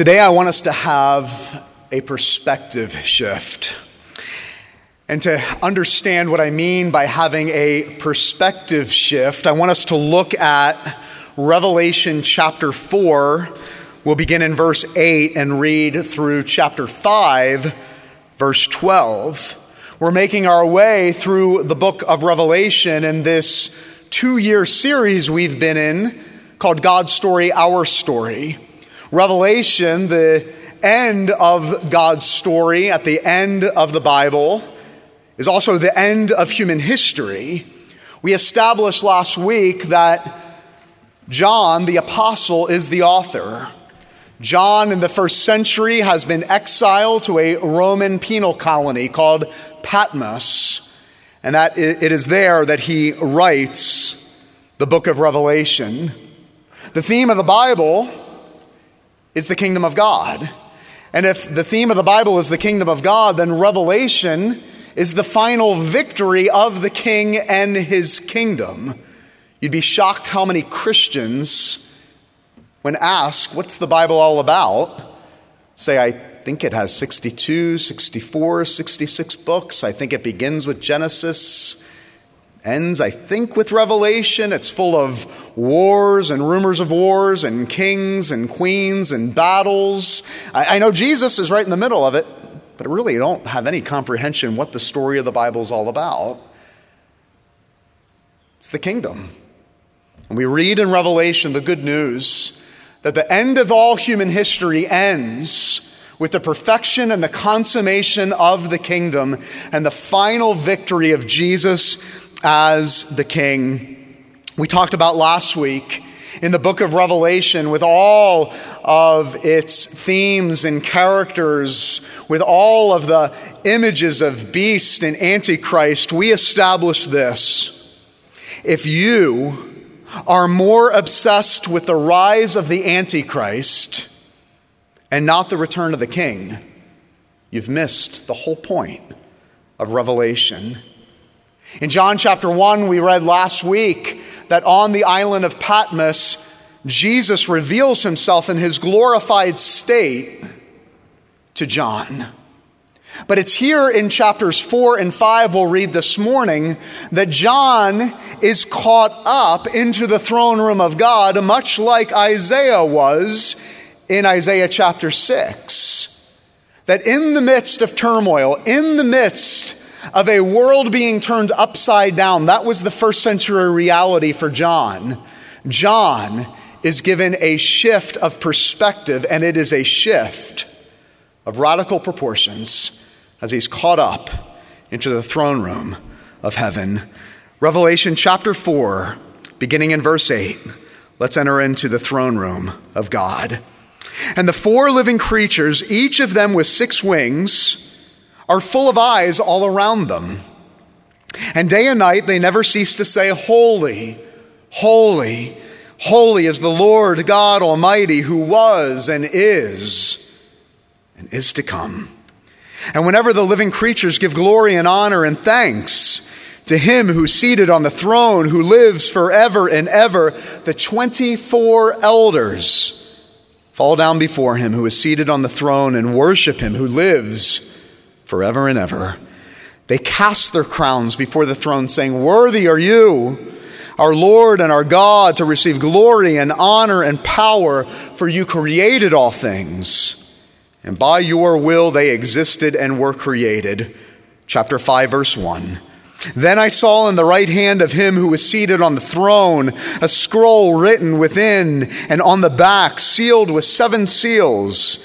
Today, I want us to have a perspective shift. And to understand what I mean by having a perspective shift, I want us to look at Revelation chapter 4. We'll begin in verse 8 and read through chapter 5, verse 12. We're making our way through the book of Revelation in this two year series we've been in called God's Story, Our Story. Revelation, the end of God's story at the end of the Bible, is also the end of human history. We established last week that John, the apostle, is the author. John, in the first century, has been exiled to a Roman penal colony called Patmos, and that it is there that he writes the book of Revelation. The theme of the Bible is the kingdom of God. And if the theme of the Bible is the kingdom of God, then Revelation is the final victory of the king and his kingdom. You'd be shocked how many Christians, when asked, What's the Bible all about? say, I think it has 62, 64, 66 books. I think it begins with Genesis ends, I think, with Revelation. It's full of wars and rumors of wars and kings and queens and battles. I, I know Jesus is right in the middle of it, but I really don't have any comprehension what the story of the Bible is all about. It's the kingdom. And we read in Revelation the good news that the end of all human history ends with the perfection and the consummation of the kingdom and the final victory of Jesus as the king. We talked about last week in the book of Revelation with all of its themes and characters, with all of the images of beast and antichrist, we established this. If you are more obsessed with the rise of the antichrist and not the return of the king, you've missed the whole point of Revelation. In John chapter 1, we read last week that on the island of Patmos, Jesus reveals himself in his glorified state to John. But it's here in chapters 4 and 5, we'll read this morning, that John is caught up into the throne room of God, much like Isaiah was in Isaiah chapter 6. That in the midst of turmoil, in the midst of a world being turned upside down. That was the first century reality for John. John is given a shift of perspective, and it is a shift of radical proportions as he's caught up into the throne room of heaven. Revelation chapter 4, beginning in verse 8. Let's enter into the throne room of God. And the four living creatures, each of them with six wings, are full of eyes all around them. And day and night they never cease to say, Holy, holy, holy is the Lord God Almighty who was and is and is to come. And whenever the living creatures give glory and honor and thanks to him who's seated on the throne, who lives forever and ever, the 24 elders fall down before him who is seated on the throne and worship him who lives forever and ever. They cast their crowns before the throne, saying, Worthy are you, our Lord and our God, to receive glory and honor and power, for you created all things. And by your will they existed and were created. Chapter 5, verse 1. Then I saw in the right hand of him who was seated on the throne a scroll written within and on the back, sealed with seven seals.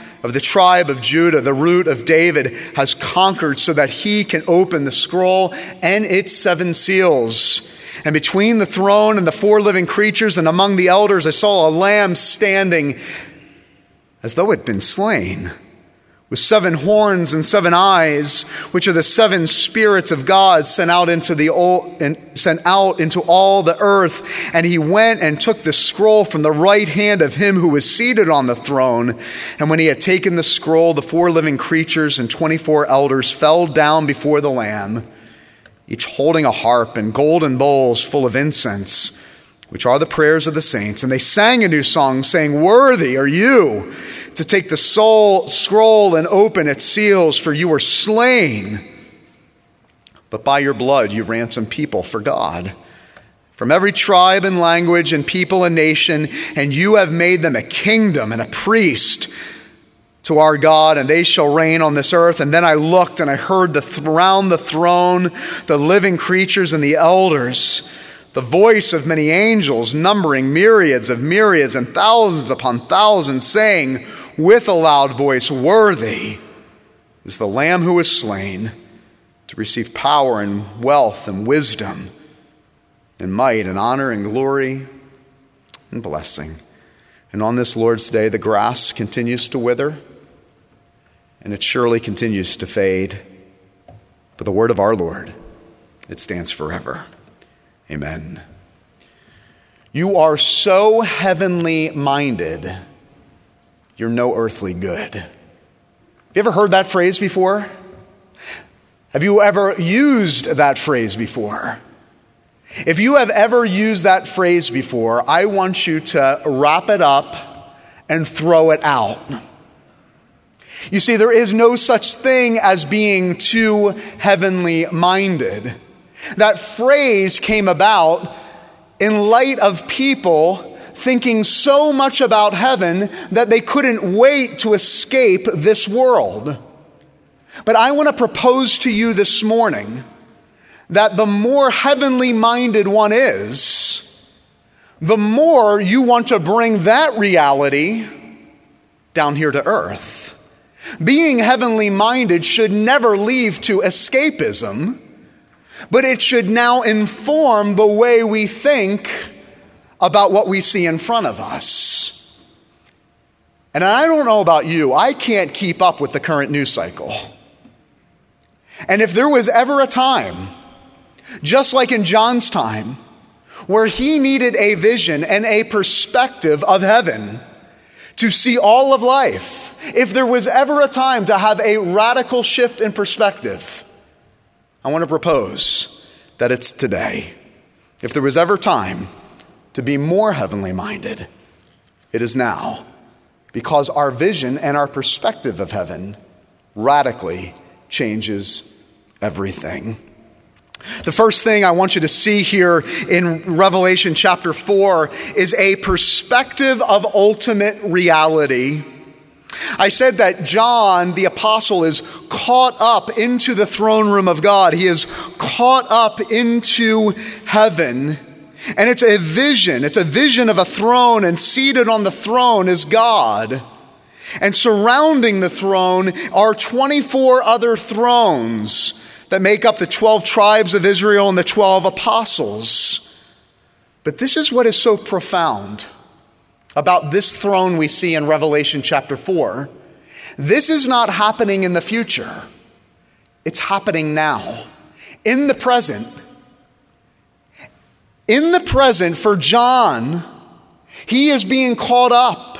of the tribe of Judah, the root of David, has conquered so that he can open the scroll and its seven seals. And between the throne and the four living creatures and among the elders, I saw a lamb standing as though it had been slain, with seven horns and seven eyes, which are the seven spirits of God sent out into the and sent out into all the earth. And he went and took the scroll from the right hand of him who was seated on the throne. And when he had taken the scroll, the four living creatures and twenty-four elders fell down before the Lamb, each holding a harp and golden bowls full of incense, which are the prayers of the saints. And they sang a new song, saying, "Worthy are you." To take the soul scroll and open its seals, for you were slain. But by your blood you ransomed people for God from every tribe and language and people and nation, and you have made them a kingdom and a priest to our God, and they shall reign on this earth. And then I looked and I heard the th- around the throne the living creatures and the elders, the voice of many angels, numbering myriads of myriads and thousands upon thousands, saying, with a loud voice, Worthy is the Lamb who was slain to receive power and wealth and wisdom and might and honor and glory and blessing. And on this Lord's Day, the grass continues to wither and it surely continues to fade. But the word of our Lord, it stands forever. Amen. You are so heavenly minded you're no earthly good. Have you ever heard that phrase before? Have you ever used that phrase before? If you have ever used that phrase before, I want you to wrap it up and throw it out. You see, there is no such thing as being too heavenly minded. That phrase came about in light of people thinking so much about heaven that they couldn't wait to escape this world. But I want to propose to you this morning that the more heavenly minded one is, the more you want to bring that reality down here to earth. Being heavenly minded should never lead to escapism, but it should now inform the way we think about what we see in front of us. And I don't know about you, I can't keep up with the current news cycle. And if there was ever a time, just like in John's time, where he needed a vision and a perspective of heaven to see all of life, if there was ever a time to have a radical shift in perspective, I want to propose that it's today. If there was ever time to be more heavenly minded, it is now, because our vision and our perspective of heaven radically changes everything. The first thing I want you to see here in Revelation chapter 4 is a perspective of ultimate reality. I said that John, the apostle, is caught up into the throne room of God. He is caught up into heaven. And it's a vision. It's a vision of a throne, and seated on the throne is God. And surrounding the throne are 24 other thrones that make up the 12 tribes of Israel and the 12 apostles. But this is what is so profound about this throne we see in Revelation chapter 4. This is not happening in the future, it's happening now, in the present. In the present, for John, he is being caught up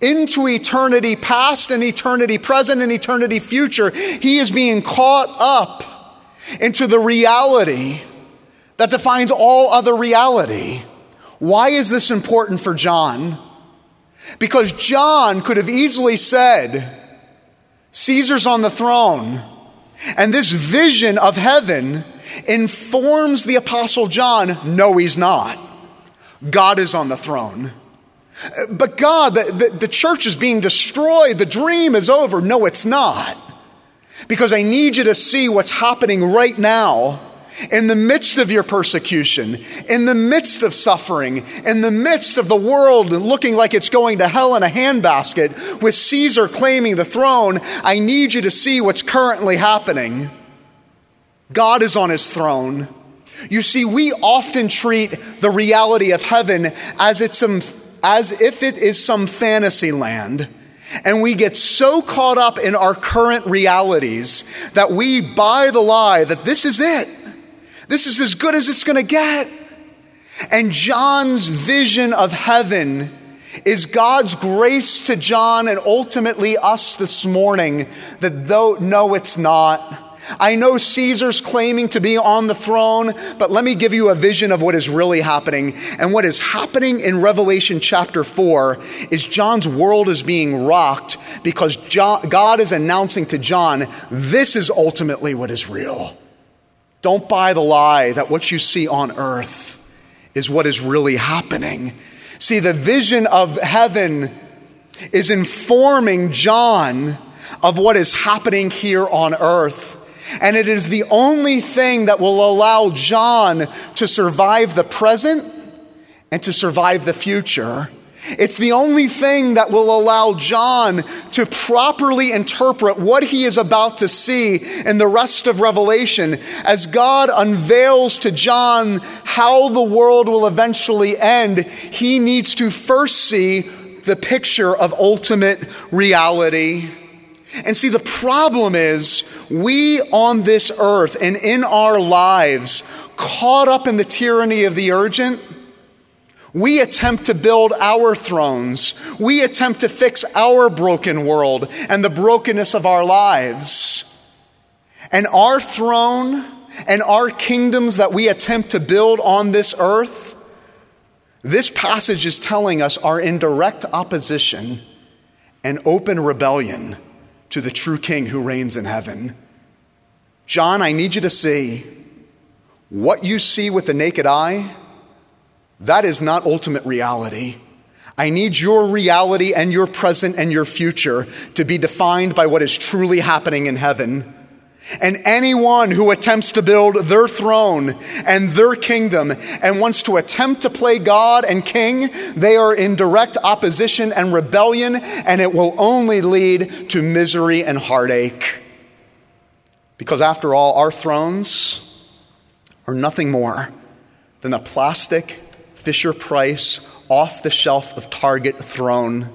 into eternity past and eternity present and eternity future. He is being caught up into the reality that defines all other reality. Why is this important for John? Because John could have easily said, Caesar's on the throne, and this vision of heaven informs the Apostle John no, he's not. God is on the throne. But God, the, the, the, church is being destroyed. The dream is over. No, it's not. Because I need you to see what's happening right now in the midst of your persecution, in the midst of suffering, in the midst of the world looking like it's going to hell in a handbasket, with Caesar claiming the throne. I need you to see what's currently happening. God is on his throne. You see, we often treat the reality of heaven as, it's some, as if it is some fantasy land. And we get so caught up in our current realities that we buy the lie that this is it. This is as good as it's going to get. And John's vision of heaven is God's grace to John and ultimately us this morning that though, no, it's not. I know Caesar's claiming to be on the throne, but let me give you a vision of what is really happening. And what is happening in Revelation chapter 4 is John's world is being rocked because God is announcing to John, this is ultimately what is real. Don't buy the lie that what you see on earth is what is really happening. See, the vision of heaven is informing John of what is happening here on earth. And it is the only thing that will allow John to survive the present and to survive the future. It's the only thing that will allow John to properly interpret what he is about to see in the rest of Revelation as God unveils to John how the world will eventually end. He needs to first see the picture of ultimate reality. And see, the problem is we on this earth and in our lives, caught up in the tyranny of the urgent, we attempt to build our thrones. We attempt to fix our broken world and the brokenness of our lives. And our throne and our kingdoms that we attempt to build on this earth, this passage is telling us are in direct opposition and open rebellion to the true king who reigns in heaven. John, I need you to see what you see with the naked eye that is not ultimate reality. I need your reality and your present and your future to be defined by what is truly happening in heaven. And anyone who attempts to build their throne and their kingdom and wants to attempt to play God and king, they are in direct opposition and rebellion, and it will only lead to misery and heartache. Because after all, our thrones are nothing more than a plastic Fisher Price off the shelf of Target throne.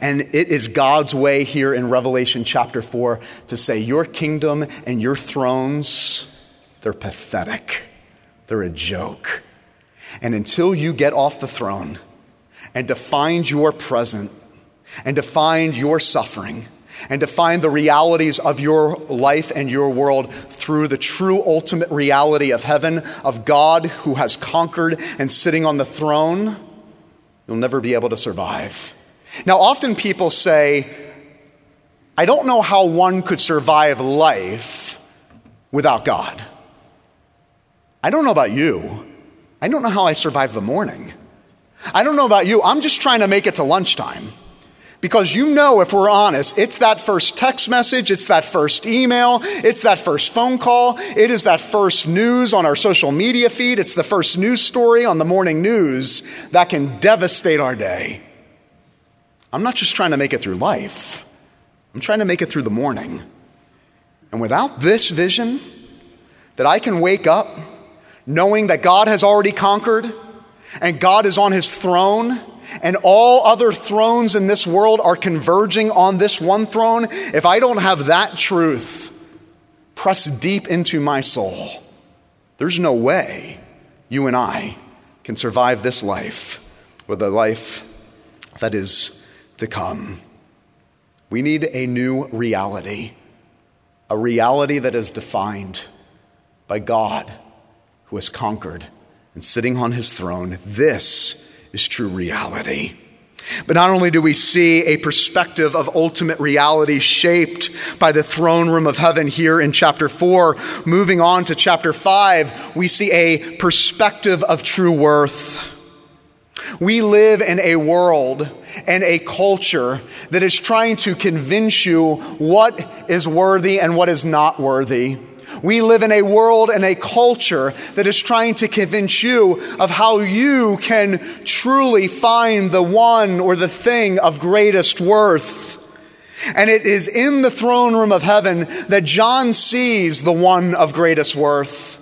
And it is God's way here in Revelation chapter 4 to say, Your kingdom and your thrones, they're pathetic. They're a joke. And until you get off the throne and to find your present and to find your suffering and to find the realities of your life and your world through the true ultimate reality of heaven, of God who has conquered and sitting on the throne, you'll never be able to survive. Now, often people say, I don't know how one could survive life without God. I don't know about you. I don't know how I survive the morning. I don't know about you. I'm just trying to make it to lunchtime. Because you know, if we're honest, it's that first text message, it's that first email, it's that first phone call, it is that first news on our social media feed, it's the first news story on the morning news that can devastate our day. I'm not just trying to make it through life, I'm trying to make it through the morning. And without this vision, that I can wake up knowing that God has already conquered and God is on his throne and all other thrones in this world are converging on this one throne, if I don't have that truth pressed deep into my soul, there's no way you and I can survive this life with a life that is to come. We need a new reality, a reality that is defined by God who has conquered and sitting on his throne. This is true reality. But not only do we see a perspective of ultimate reality shaped by the throne room of heaven here in chapter 4, moving on to chapter 5, we see a perspective of true worth. We live in a world and a culture that is trying to convince you what is worthy and what is not worthy. We live in a world and a culture that is trying to convince you of how you can truly find the one or the thing of greatest worth. And it is in the throne room of heaven that John sees the one of greatest worth.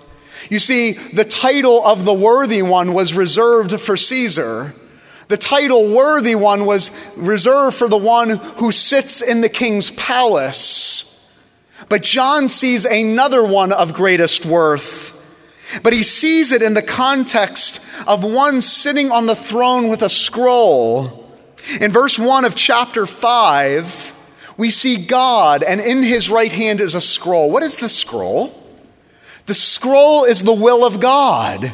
You see, the title of the worthy one was reserved for Caesar. the title worthy one was reserved for the one who sits in the king's palace. But John sees another one of greatest worth. But he sees it in the context of one sitting on the throne with a scroll. In verse 1 of chapter 5, we see God, and in his right hand is a scroll. What is the scroll? The scroll is the will of God.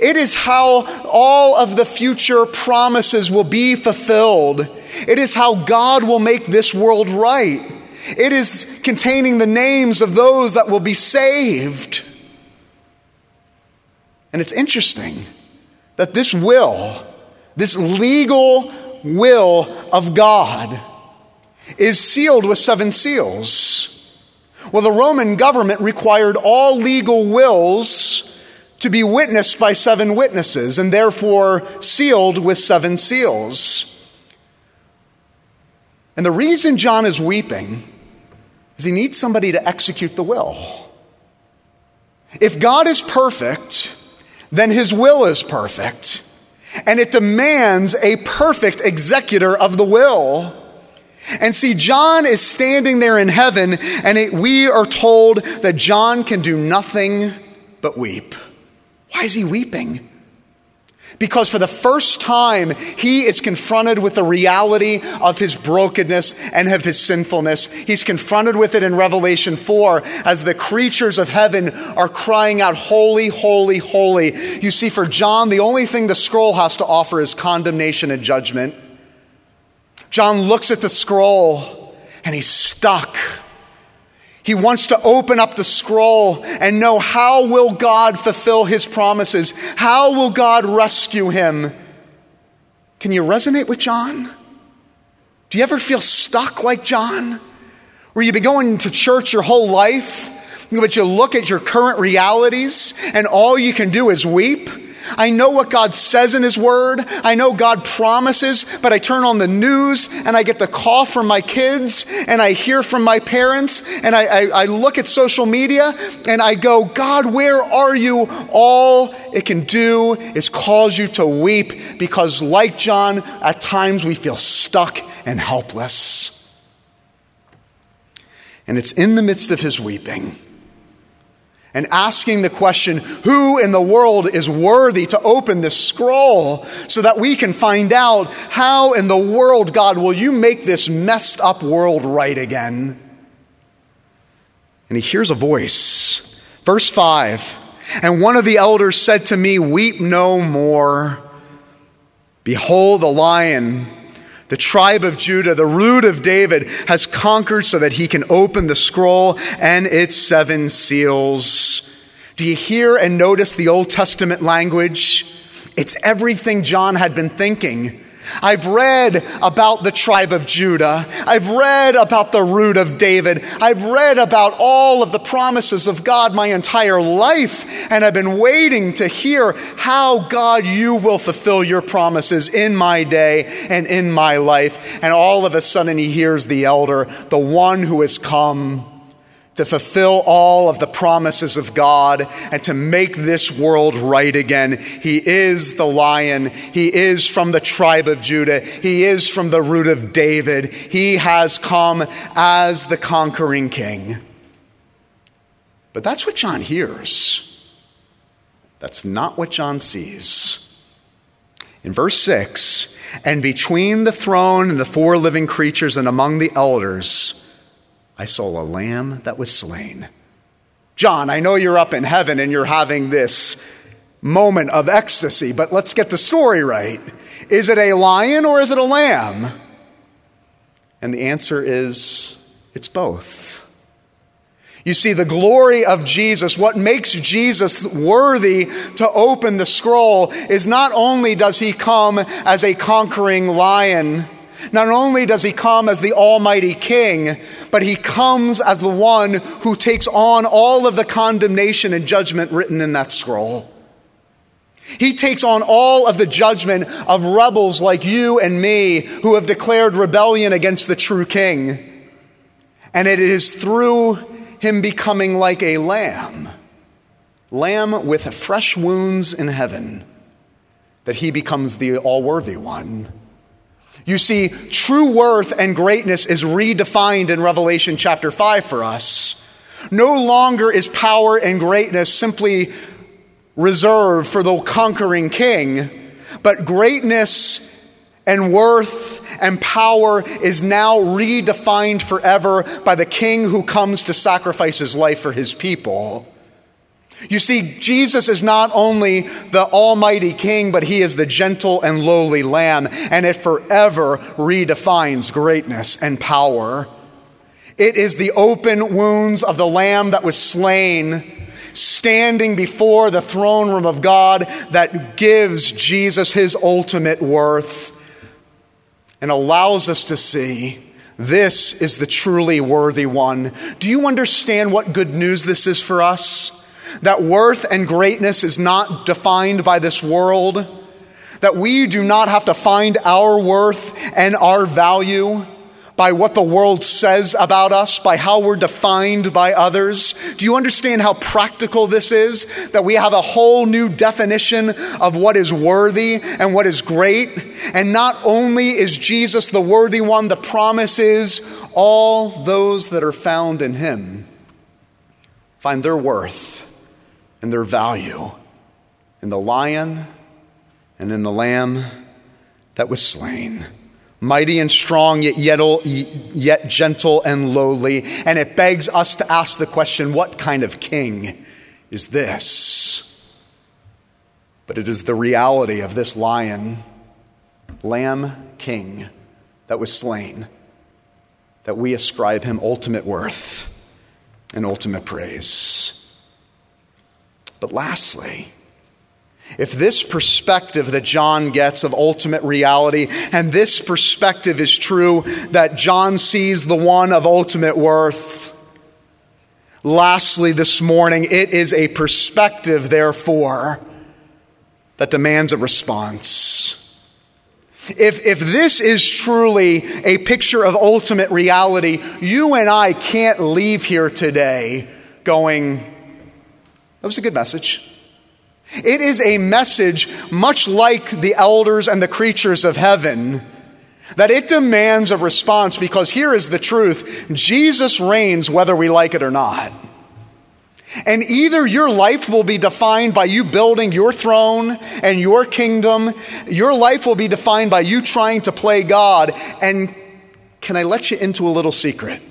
It is how all of the future promises will be fulfilled. It is how God will make this world right. It is containing the names of those that will be saved. And it's interesting that this will, this legal will of God, is sealed with seven seals. Well, the Roman government required all legal wills to be witnessed by seven witnesses and therefore sealed with seven seals. And the reason John is weeping is he needs somebody to execute the will. If God is perfect, then his will is perfect. And it demands a perfect executor of the will. And see, John is standing there in heaven, and it, we are told that John can do nothing but weep. Why is he weeping? Because for the first time, he is confronted with the reality of his brokenness and of his sinfulness. He's confronted with it in Revelation 4 as the creatures of heaven are crying out, Holy, holy, holy. You see, for John, the only thing the scroll has to offer is condemnation and judgment. John looks at the scroll and he's stuck. He wants to open up the scroll and know how will God fulfill his promises? How will God rescue him? Can you resonate with John? Do you ever feel stuck like John? Where you've been going to church your whole life, but you look at your current realities and all you can do is weep? I know what God says in His Word. I know God promises, but I turn on the news and I get the call from my kids and I hear from my parents and I, I, I look at social media and I go, God, where are you? All it can do is cause you to weep because, like John, at times we feel stuck and helpless. And it's in the midst of his weeping and asking the question, who in the world is worthy to open this scroll so that we can find out how in the world, God, will you make this messed up world right again? And he hears a voice. Verse 5 And one of the elders said to me, Weep no more. Behold, the lion the tribe of Judah, the root of David, has conquered so that he can open the scroll and its seven seals. Do you hear and notice the Old Testament language? It's everything John had been thinking. I've read about the tribe of Judah. I've read about the root of David. I've read about all of the promises of God my entire life. And I've been waiting to hear how, God, you will fulfill your promises in my day and in my life. And all of a sudden, he hears the elder, the one who has come to fulfill all of the promises of God and to make this world right again. He is the lion. He is from the tribe of Judah. He is from the root of David. He has come as the conquering king. But that's what John hears. That's not what John sees. In verse 6, and between the throne and the four living creatures and among the elders, I saw a lamb that was slain. John, I know you're up in heaven and you're having this moment of ecstasy, but let's get the story right. Is it a lion or is it a lamb? And the answer is it's both. You see, the glory of Jesus, what makes Jesus worthy to open the scroll, is not only does he come as a conquering lion not only does he come as the Almighty King, but he comes as the one who takes on all of the condemnation and judgment written in that scroll. He takes on all of the judgment of rebels like you and me who have declared rebellion against the true King. And it is through him becoming like a lamb, lamb with fresh wounds in heaven, that he becomes the all worthy one. You see, true worth and greatness is redefined in Revelation chapter 5 for us. No longer is power and greatness simply reserved for the conquering king, but greatness and worth and power is now redefined forever by the king who comes to sacrifice his life for his people. You see, Jesus is not only the Almighty King, but He is the gentle and lowly Lamb, and it forever redefines greatness and power. It is the open wounds of the Lamb that was slain, standing before the throne room of God, that gives Jesus His ultimate worth and allows us to see this is the truly worthy one. Do you understand what good news this is for us? That worth and greatness is not defined by this world, that we do not have to find our worth and our value by what the world says about us, by how we're defined by others. Do you understand how practical this is? That we have a whole new definition of what is worthy and what is great. And not only is Jesus the worthy one, the promise is all those that are found in him find their worth and their value in the lion and in the lamb that was slain. Mighty and strong, yet, yet, gentle and lowly. And it begs us to ask the question what kind of king is this? But it is the reality of this lion, lamb king that was slain that we ascribe him ultimate worth and ultimate praise. But lastly, if this perspective that John gets of ultimate reality, and this perspective is true that John sees the one of ultimate worth, lastly, this morning, it is a perspective, therefore, that demands a response. If, if this is truly a picture of ultimate reality, you and I can't leave here today going, that was a good message. It is a message much like the elders and the creatures of heaven that it demands a response because here is the truth Jesus reigns whether we like it or not. And either your life will be defined by you building your throne and your kingdom, your life will be defined by you trying to play God. And can I let you into a little secret?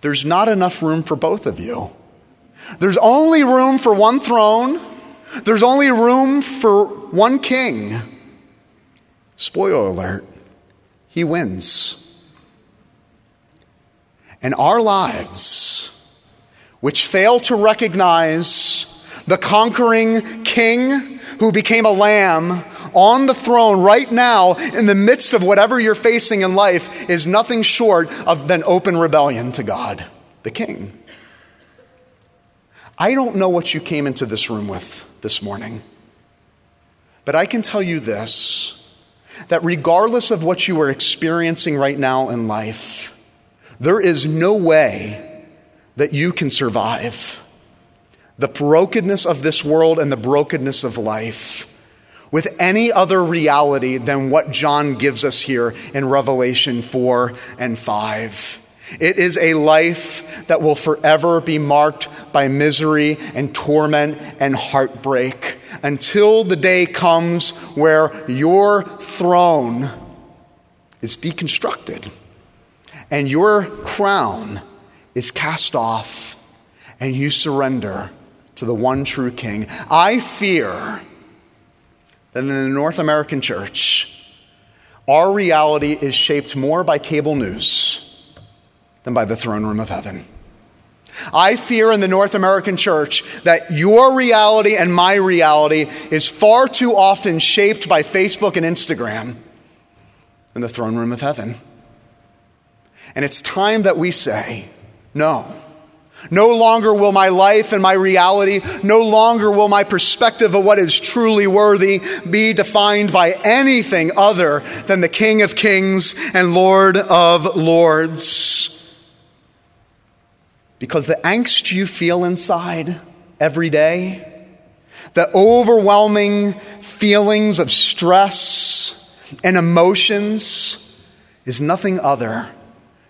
There's not enough room for both of you. There's only room for one throne, there's only room for one king. Spoiler alert, he wins. And our lives, which fail to recognize the conquering king who became a lamb on the throne right now in the midst of whatever you're facing in life, is nothing short of an open rebellion to God, the king. I don't know what you came into this room with this morning, but I can tell you this that regardless of what you are experiencing right now in life, there is no way that you can survive the brokenness of this world and the brokenness of life with any other reality than what John gives us here in Revelation 4 and 5. It is a life that will forever be marked by misery and torment and heartbreak until the day comes where your throne is deconstructed and your crown is cast off and you surrender to the one true King. I fear that in the North American church, our reality is shaped more by cable news than by the throne room of heaven. I fear in the North American church that your reality and my reality is far too often shaped by Facebook and Instagram than the throne room of heaven. And it's time that we say, no. No longer will my life and my reality, no longer will my perspective of what is truly worthy be defined by anything other than the King of Kings and Lord of Lords. Because the angst you feel inside every day, The overwhelming feelings of stress and emotions is nothing other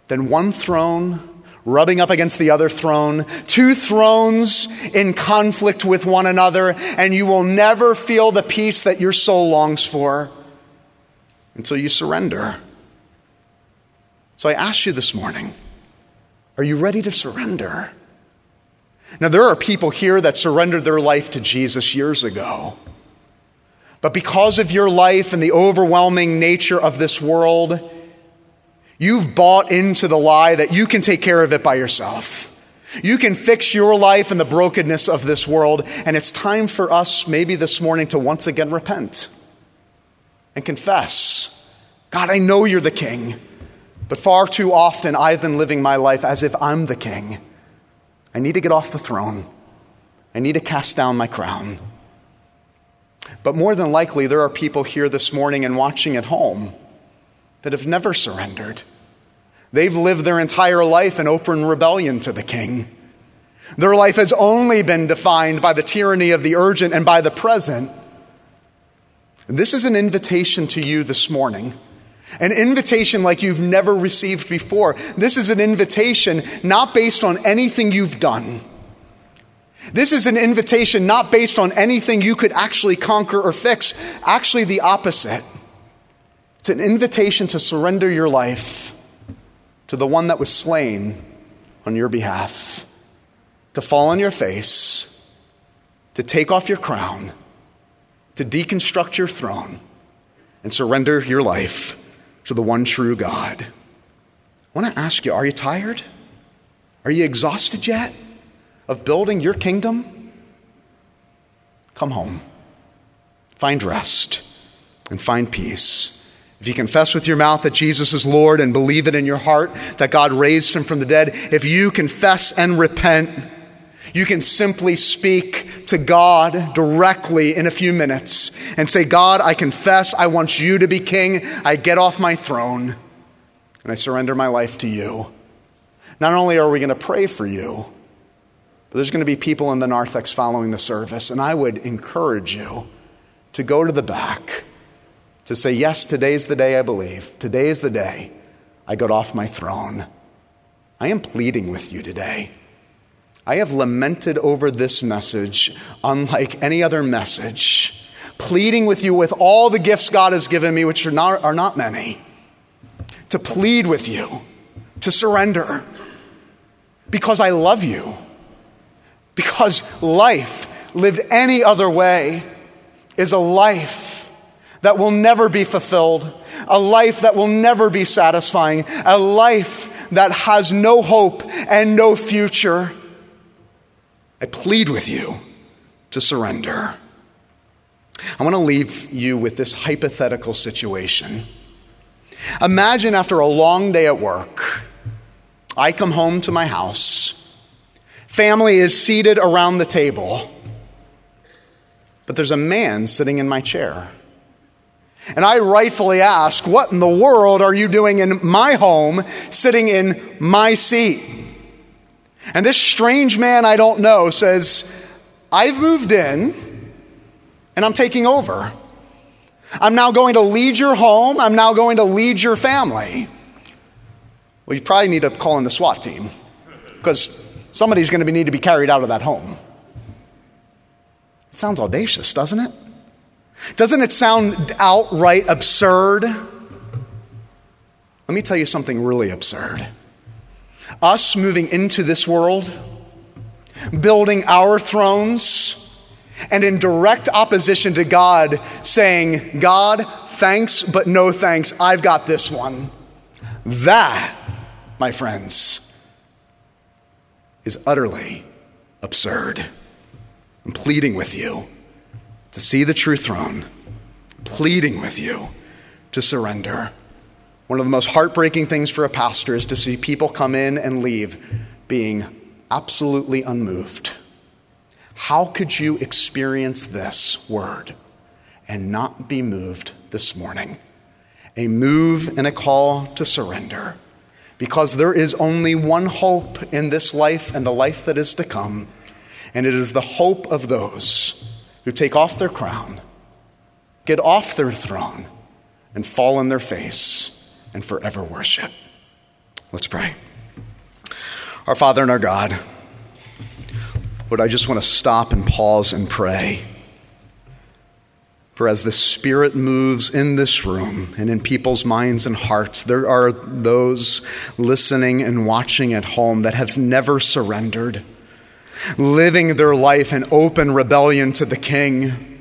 than one throne rubbing up against the other throne, two thrones in conflict with one another, and you will never feel the peace that your soul longs for until you surrender. So I ask you this morning are you ready to surrender? Now, there are people here that surrendered their life to Jesus years ago. But because of your life and the overwhelming nature of this world, you've bought into the lie that you can take care of it by yourself. You can fix your life and the brokenness of this world. And it's time for us, maybe this morning, to once again repent and confess God, I know you're the king, but far too often I've been living my life as if I'm the king. I need to get off the throne. I need to cast down my crown. But more than likely, there are people here this morning and watching at home that have never surrendered. They've lived their entire life in open rebellion to the king. Their life has only been defined by the tyranny of the urgent and by the present. And this is an invitation to you this morning an invitation like you've never received before. This is an invitation not based on anything you've done. This is an invitation not based on anything you could actually conquer or fix. Actually, the opposite. It's an invitation to surrender your life to the one that was slain on your behalf, to fall on your face, to take off your crown, to deconstruct your throne, and surrender your life to the one true God. I want to ask you are you tired? Are you exhausted yet of building your kingdom? Come home. Find rest and find peace. If you confess with your mouth that Jesus is Lord and believe it in your heart that God raised him from the dead, if you confess and repent, you can simply speak to God directly in a few minutes and say, God, I confess I want you to be king. I get off my throne and I surrender my life to you. Not only are we going to pray for you, but there's going to be people in the narthex following the service, and I would encourage you to go to the back to say, Yes, today's the day I believe. Today is the day I got off my throne. I am pleading with you today. I have lamented over this message unlike any other message, pleading with you with all the gifts God has given me, which are not, are not many, to plead with you, to surrender, because I love you. Because life lived any other way is a life that will never be fulfilled, a life that will never be satisfying, a life that has no hope and no future. I plead with you to surrender. I want to leave you with this hypothetical situation. Imagine after a long day at work, I come home to my house, family is seated around the table, but there's a man sitting in my chair. And I rightfully ask, What in the world are you doing in my home, sitting in my seat? And this strange man I don't know says, I've moved in and I'm taking over. I'm now going to lead your home. I'm now going to lead your family. Well, you probably need to call in the SWAT team because somebody's going to need to be carried out of that home. It sounds audacious, doesn't it? Doesn't it sound outright absurd? Let me tell you something really absurd. Us moving into this world, building our thrones, and in direct opposition to God, saying, God, thanks, but no thanks, I've got this one. That, my friends, is utterly absurd. I'm pleading with you to see the true throne, pleading with you to surrender. One of the most heartbreaking things for a pastor is to see people come in and leave being absolutely unmoved. How could you experience this word and not be moved this morning? A move and a call to surrender. Because there is only one hope in this life and the life that is to come, and it is the hope of those who take off their crown, get off their throne, and fall on their face and forever worship. Let's pray. Our Father and our God, Lord, I just want to stop and pause and pray. For as the Spirit moves in this room and in people's minds and hearts, there are those listening and watching at home that have never surrendered, living their life in open rebellion to the King.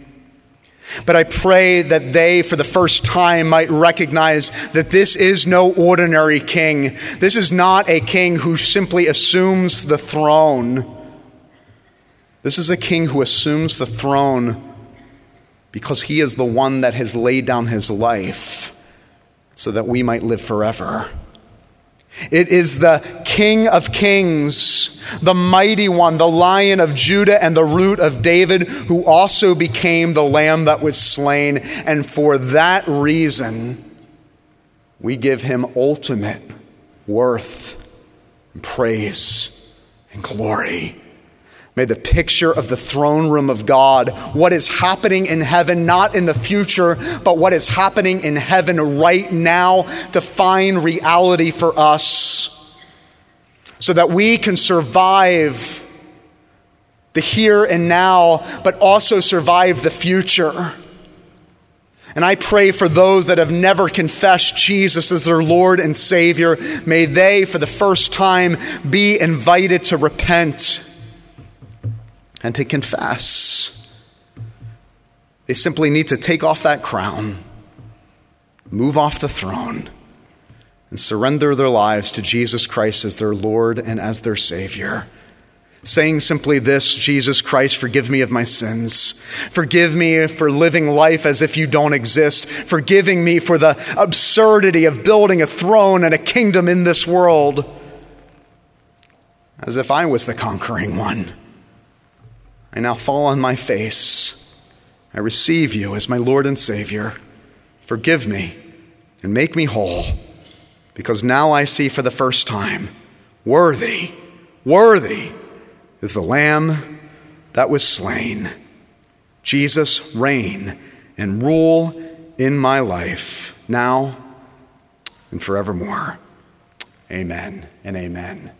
But I pray that they, for the first time, might recognize that this is no ordinary king. This is not a king who simply assumes the throne. This is a king who assumes the throne because he is the one that has laid down his life so that we might live forever. It is the King of Kings, the mighty one, the lion of Judah and the root of David, who also became the lamb that was slain. And for that reason, we give him ultimate worth, and praise, and glory. May the picture of the throne room of God, what is happening in heaven, not in the future, but what is happening in heaven right now, define reality for us so that we can survive the here and now, but also survive the future. And I pray for those that have never confessed Jesus as their Lord and Savior. May they, for the first time, be invited to repent and to confess. They simply need to take off that crown, move off the throne, and surrender their lives to Jesus Christ as their Lord and as their Savior. Saying simply this Jesus Christ, forgive me of my sins. Forgive me for living life as if you don't exist. Forgiving me for the absurdity of building a throne and a kingdom in this world as if I was the conquering one. I now fall on my face. I receive you as my Lord and Savior. Forgive me and make me whole, because now I see for the first time worthy, worthy is the Lamb that was slain. Jesus, reign and rule in my life now and forevermore. Amen and amen.